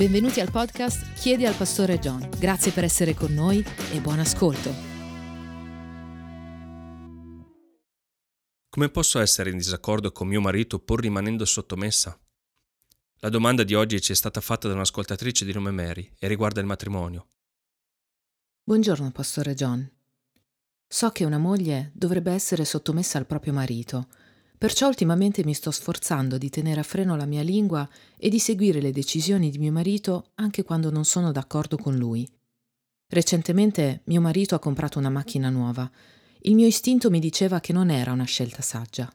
Benvenuti al podcast Chiedi al Pastore John. Grazie per essere con noi e buon ascolto. Come posso essere in disaccordo con mio marito pur rimanendo sottomessa? La domanda di oggi ci è stata fatta da un'ascoltatrice di nome Mary e riguarda il matrimonio. Buongiorno, Pastore John. So che una moglie dovrebbe essere sottomessa al proprio marito, perciò ultimamente mi sto sforzando di tenere a freno la mia lingua e di seguire le decisioni di mio marito anche quando non sono d'accordo con lui. Recentemente mio marito ha comprato una macchina nuova. Il mio istinto mi diceva che non era una scelta saggia.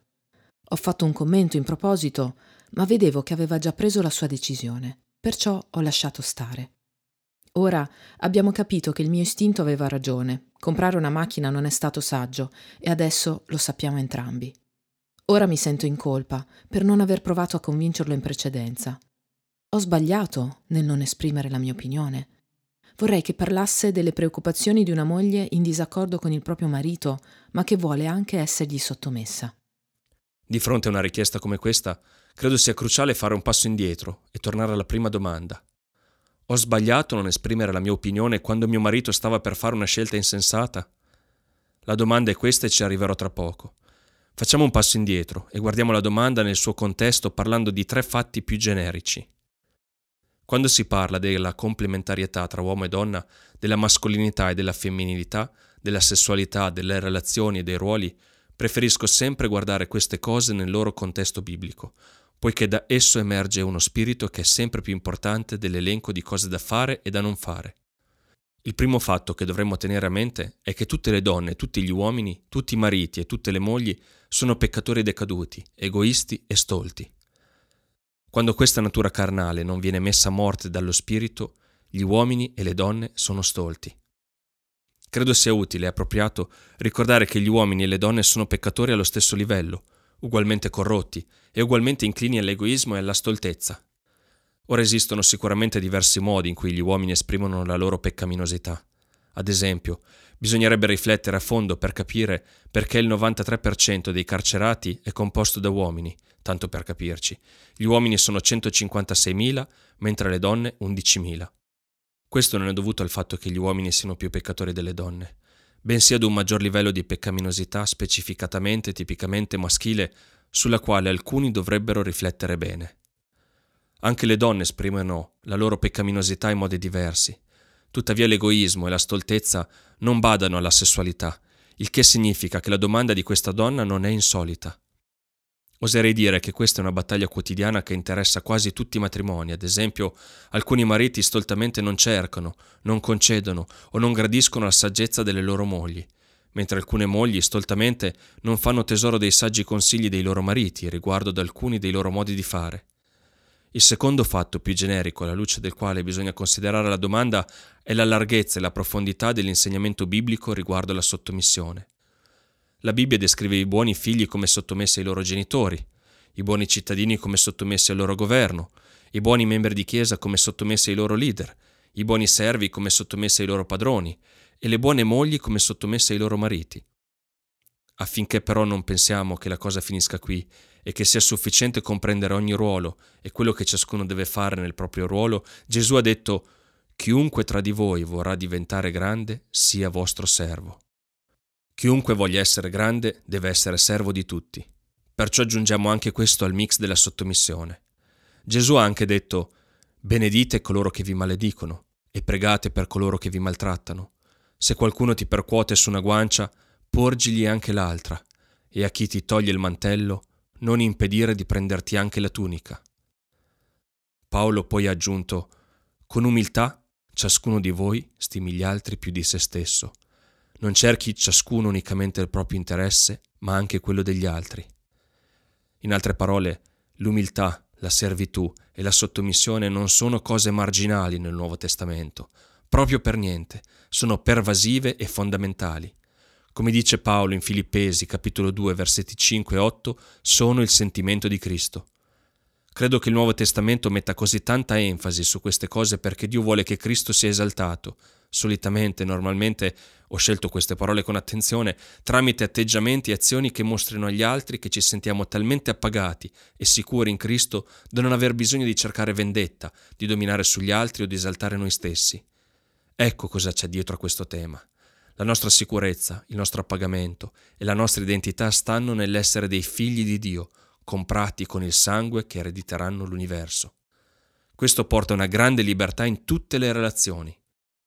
Ho fatto un commento in proposito, ma vedevo che aveva già preso la sua decisione, perciò ho lasciato stare. Ora abbiamo capito che il mio istinto aveva ragione. Comprare una macchina non è stato saggio e adesso lo sappiamo entrambi. Ora mi sento in colpa per non aver provato a convincerlo in precedenza. Ho sbagliato nel non esprimere la mia opinione. Vorrei che parlasse delle preoccupazioni di una moglie in disaccordo con il proprio marito, ma che vuole anche essergli sottomessa. Di fronte a una richiesta come questa, credo sia cruciale fare un passo indietro e tornare alla prima domanda. Ho sbagliato non esprimere la mia opinione quando mio marito stava per fare una scelta insensata? La domanda è questa e ci arriverò tra poco. Facciamo un passo indietro e guardiamo la domanda nel suo contesto parlando di tre fatti più generici. Quando si parla della complementarietà tra uomo e donna, della mascolinità e della femminilità, della sessualità, delle relazioni e dei ruoli, preferisco sempre guardare queste cose nel loro contesto biblico, poiché da esso emerge uno spirito che è sempre più importante dell'elenco di cose da fare e da non fare. Il primo fatto che dovremmo tenere a mente è che tutte le donne, tutti gli uomini, tutti i mariti e tutte le mogli sono peccatori decaduti, egoisti e stolti. Quando questa natura carnale non viene messa a morte dallo spirito, gli uomini e le donne sono stolti. Credo sia utile e appropriato ricordare che gli uomini e le donne sono peccatori allo stesso livello, ugualmente corrotti e ugualmente inclini all'egoismo e alla stoltezza. Ora esistono sicuramente diversi modi in cui gli uomini esprimono la loro peccaminosità. Ad esempio, bisognerebbe riflettere a fondo per capire perché il 93% dei carcerati è composto da uomini, tanto per capirci. Gli uomini sono 156.000, mentre le donne 11.000. Questo non è dovuto al fatto che gli uomini siano più peccatori delle donne, bensì ad un maggior livello di peccaminosità specificatamente tipicamente maschile sulla quale alcuni dovrebbero riflettere bene. Anche le donne esprimono la loro peccaminosità in modi diversi. Tuttavia l'egoismo e la stoltezza non badano alla sessualità, il che significa che la domanda di questa donna non è insolita. Oserei dire che questa è una battaglia quotidiana che interessa quasi tutti i matrimoni, ad esempio alcuni mariti stoltamente non cercano, non concedono o non gradiscono la saggezza delle loro mogli, mentre alcune mogli stoltamente non fanno tesoro dei saggi consigli dei loro mariti riguardo ad alcuni dei loro modi di fare. Il secondo fatto più generico alla luce del quale bisogna considerare la domanda è la larghezza e la profondità dell'insegnamento biblico riguardo alla sottomissione. La Bibbia descrive i buoni figli come sottomessi ai loro genitori, i buoni cittadini come sottomessi al loro governo, i buoni membri di chiesa come sottomessi ai loro leader, i buoni servi come sottomessi ai loro padroni e le buone mogli come sottomesse ai loro mariti. Affinché però non pensiamo che la cosa finisca qui e che sia sufficiente comprendere ogni ruolo e quello che ciascuno deve fare nel proprio ruolo, Gesù ha detto Chiunque tra di voi vorrà diventare grande sia vostro servo. Chiunque voglia essere grande deve essere servo di tutti. Perciò aggiungiamo anche questo al mix della sottomissione. Gesù ha anche detto Benedite coloro che vi maledicono e pregate per coloro che vi maltrattano. Se qualcuno ti percuote su una guancia, porgigli anche l'altra, e a chi ti toglie il mantello, non impedire di prenderti anche la tunica. Paolo poi ha aggiunto, con umiltà ciascuno di voi stimi gli altri più di se stesso. Non cerchi ciascuno unicamente il proprio interesse, ma anche quello degli altri. In altre parole, l'umiltà, la servitù e la sottomissione non sono cose marginali nel Nuovo Testamento, proprio per niente, sono pervasive e fondamentali. Come dice Paolo in Filippesi capitolo 2 versetti 5 e 8, sono il sentimento di Cristo. Credo che il Nuovo Testamento metta così tanta enfasi su queste cose perché Dio vuole che Cristo sia esaltato, solitamente, normalmente ho scelto queste parole con attenzione, tramite atteggiamenti e azioni che mostrino agli altri che ci sentiamo talmente appagati e sicuri in Cristo da non aver bisogno di cercare vendetta, di dominare sugli altri o di esaltare noi stessi. Ecco cosa c'è dietro a questo tema. La nostra sicurezza, il nostro appagamento e la nostra identità stanno nell'essere dei figli di Dio, comprati con il sangue che erediteranno l'universo. Questo porta una grande libertà in tutte le relazioni.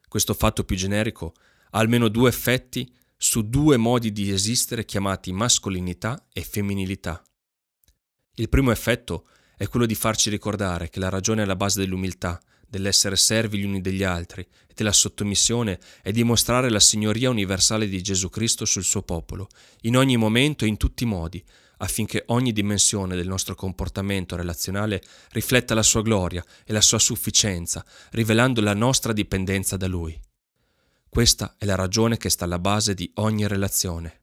Questo fatto più generico ha almeno due effetti su due modi di esistere chiamati mascolinità e femminilità. Il primo effetto è quello di farci ricordare che la ragione alla base dell'umiltà dell'essere servi gli uni degli altri e della sottomissione è dimostrare la signoria universale di Gesù Cristo sul suo popolo, in ogni momento e in tutti i modi, affinché ogni dimensione del nostro comportamento relazionale rifletta la sua gloria e la sua sufficienza, rivelando la nostra dipendenza da Lui. Questa è la ragione che sta alla base di ogni relazione.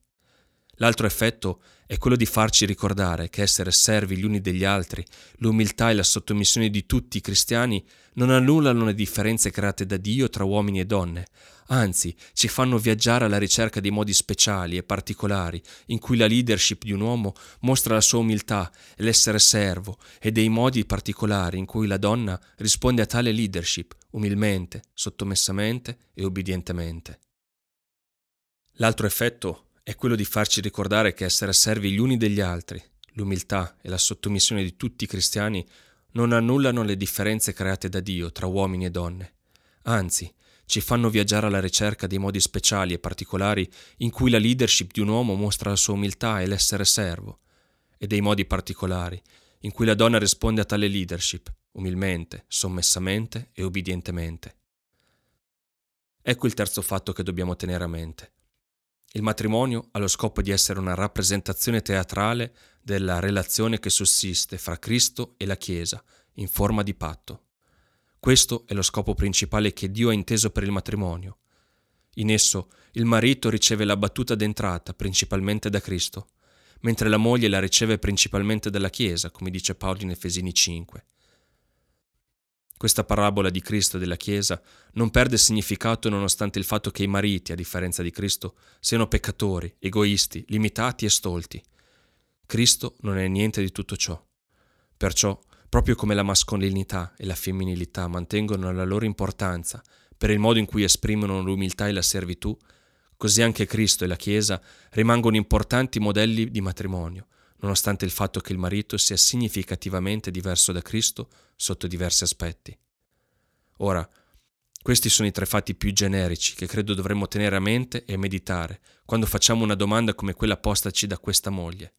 L'altro effetto è quello di farci ricordare che essere servi gli uni degli altri, l'umiltà e la sottomissione di tutti i cristiani non annullano le differenze create da Dio tra uomini e donne, anzi ci fanno viaggiare alla ricerca di modi speciali e particolari in cui la leadership di un uomo mostra la sua umiltà e l'essere servo e dei modi particolari in cui la donna risponde a tale leadership umilmente, sottomessamente e obbedientemente. L'altro effetto è quello di farci ricordare che essere servi gli uni degli altri, l'umiltà e la sottomissione di tutti i cristiani non annullano le differenze create da Dio tra uomini e donne, anzi ci fanno viaggiare alla ricerca dei modi speciali e particolari in cui la leadership di un uomo mostra la sua umiltà e l'essere servo, e dei modi particolari in cui la donna risponde a tale leadership, umilmente, sommessamente e obbedientemente. Ecco il terzo fatto che dobbiamo tenere a mente. Il matrimonio ha lo scopo di essere una rappresentazione teatrale della relazione che sussiste fra Cristo e la Chiesa in forma di patto. Questo è lo scopo principale che Dio ha inteso per il matrimonio. In esso il marito riceve la battuta d'entrata principalmente da Cristo, mentre la moglie la riceve principalmente dalla Chiesa, come dice Paolo in Efesini 5. Questa parabola di Cristo e della Chiesa non perde significato nonostante il fatto che i mariti, a differenza di Cristo, siano peccatori, egoisti, limitati e stolti. Cristo non è niente di tutto ciò. Perciò, proprio come la mascolinità e la femminilità mantengono la loro importanza per il modo in cui esprimono l'umiltà e la servitù, così anche Cristo e la Chiesa rimangono importanti modelli di matrimonio, nonostante il fatto che il marito sia significativamente diverso da Cristo sotto diversi aspetti. Ora, questi sono i tre fatti più generici che credo dovremmo tenere a mente e meditare quando facciamo una domanda come quella postaci da questa moglie.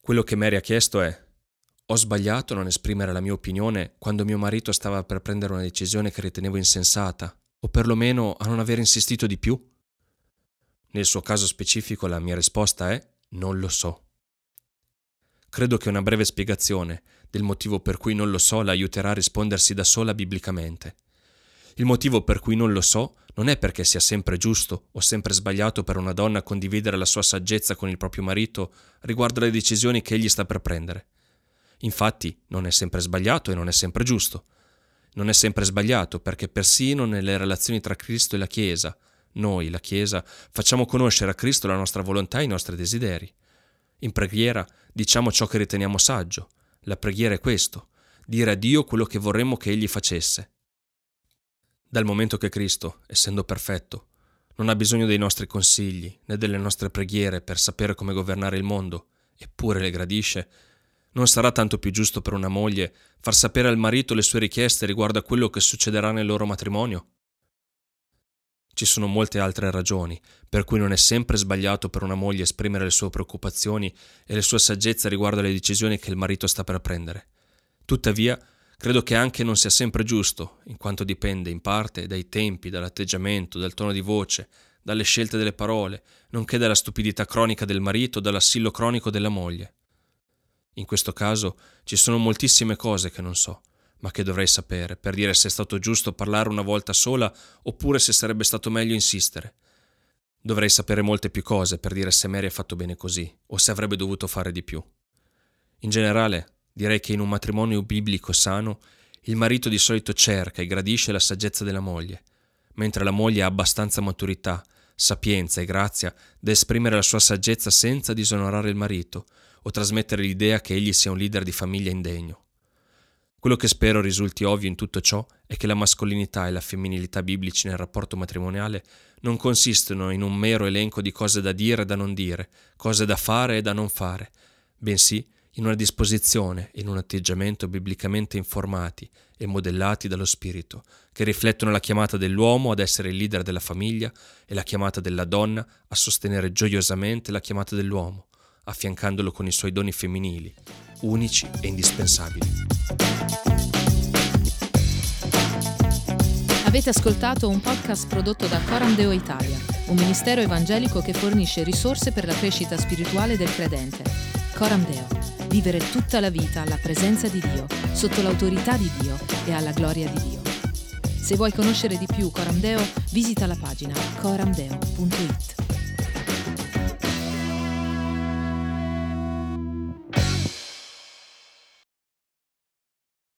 Quello che Mary ha chiesto è ho sbagliato a non esprimere la mia opinione quando mio marito stava per prendere una decisione che ritenevo insensata, o perlomeno a non aver insistito di più? Nel suo caso specifico la mia risposta è non lo so. Credo che una breve spiegazione del motivo per cui non lo so la aiuterà a rispondersi da sola biblicamente. Il motivo per cui non lo so non è perché sia sempre giusto o sempre sbagliato per una donna condividere la sua saggezza con il proprio marito riguardo alle decisioni che egli sta per prendere. Infatti non è sempre sbagliato e non è sempre giusto. Non è sempre sbagliato perché persino nelle relazioni tra Cristo e la Chiesa, noi, la Chiesa, facciamo conoscere a Cristo la nostra volontà e i nostri desideri. In preghiera diciamo ciò che riteniamo saggio. La preghiera è questo, dire a Dio quello che vorremmo che Egli facesse. Dal momento che Cristo, essendo perfetto, non ha bisogno dei nostri consigli né delle nostre preghiere per sapere come governare il mondo, eppure le gradisce, non sarà tanto più giusto per una moglie far sapere al marito le sue richieste riguardo a quello che succederà nel loro matrimonio? Ci sono molte altre ragioni per cui non è sempre sbagliato per una moglie esprimere le sue preoccupazioni e le sue saggezze riguardo alle decisioni che il marito sta per prendere. Tuttavia, credo che anche non sia sempre giusto, in quanto dipende in parte dai tempi, dall'atteggiamento, dal tono di voce, dalle scelte delle parole, nonché dalla stupidità cronica del marito o dall'assillo cronico della moglie. In questo caso ci sono moltissime cose che non so, ma che dovrei sapere per dire se è stato giusto parlare una volta sola oppure se sarebbe stato meglio insistere. Dovrei sapere molte più cose per dire se Mary ha fatto bene così o se avrebbe dovuto fare di più. In generale, direi che in un matrimonio biblico sano il marito di solito cerca e gradisce la saggezza della moglie, mentre la moglie ha abbastanza maturità, sapienza e grazia da esprimere la sua saggezza senza disonorare il marito o trasmettere l'idea che egli sia un leader di famiglia indegno. Quello che spero risulti ovvio in tutto ciò è che la mascolinità e la femminilità biblici nel rapporto matrimoniale non consistono in un mero elenco di cose da dire e da non dire, cose da fare e da non fare, bensì in una disposizione in un atteggiamento biblicamente informati e modellati dallo Spirito, che riflettono la chiamata dell'uomo ad essere il leader della famiglia e la chiamata della donna a sostenere gioiosamente la chiamata dell'uomo, affiancandolo con i suoi doni femminili, unici e indispensabili. Avete ascoltato un podcast prodotto da Coram Deo Italia, un ministero evangelico che fornisce risorse per la crescita spirituale del credente. Coram Deo vivere tutta la vita alla presenza di Dio, sotto l'autorità di Dio e alla gloria di Dio. Se vuoi conoscere di più Coramdeo, visita la pagina coramdeo.it.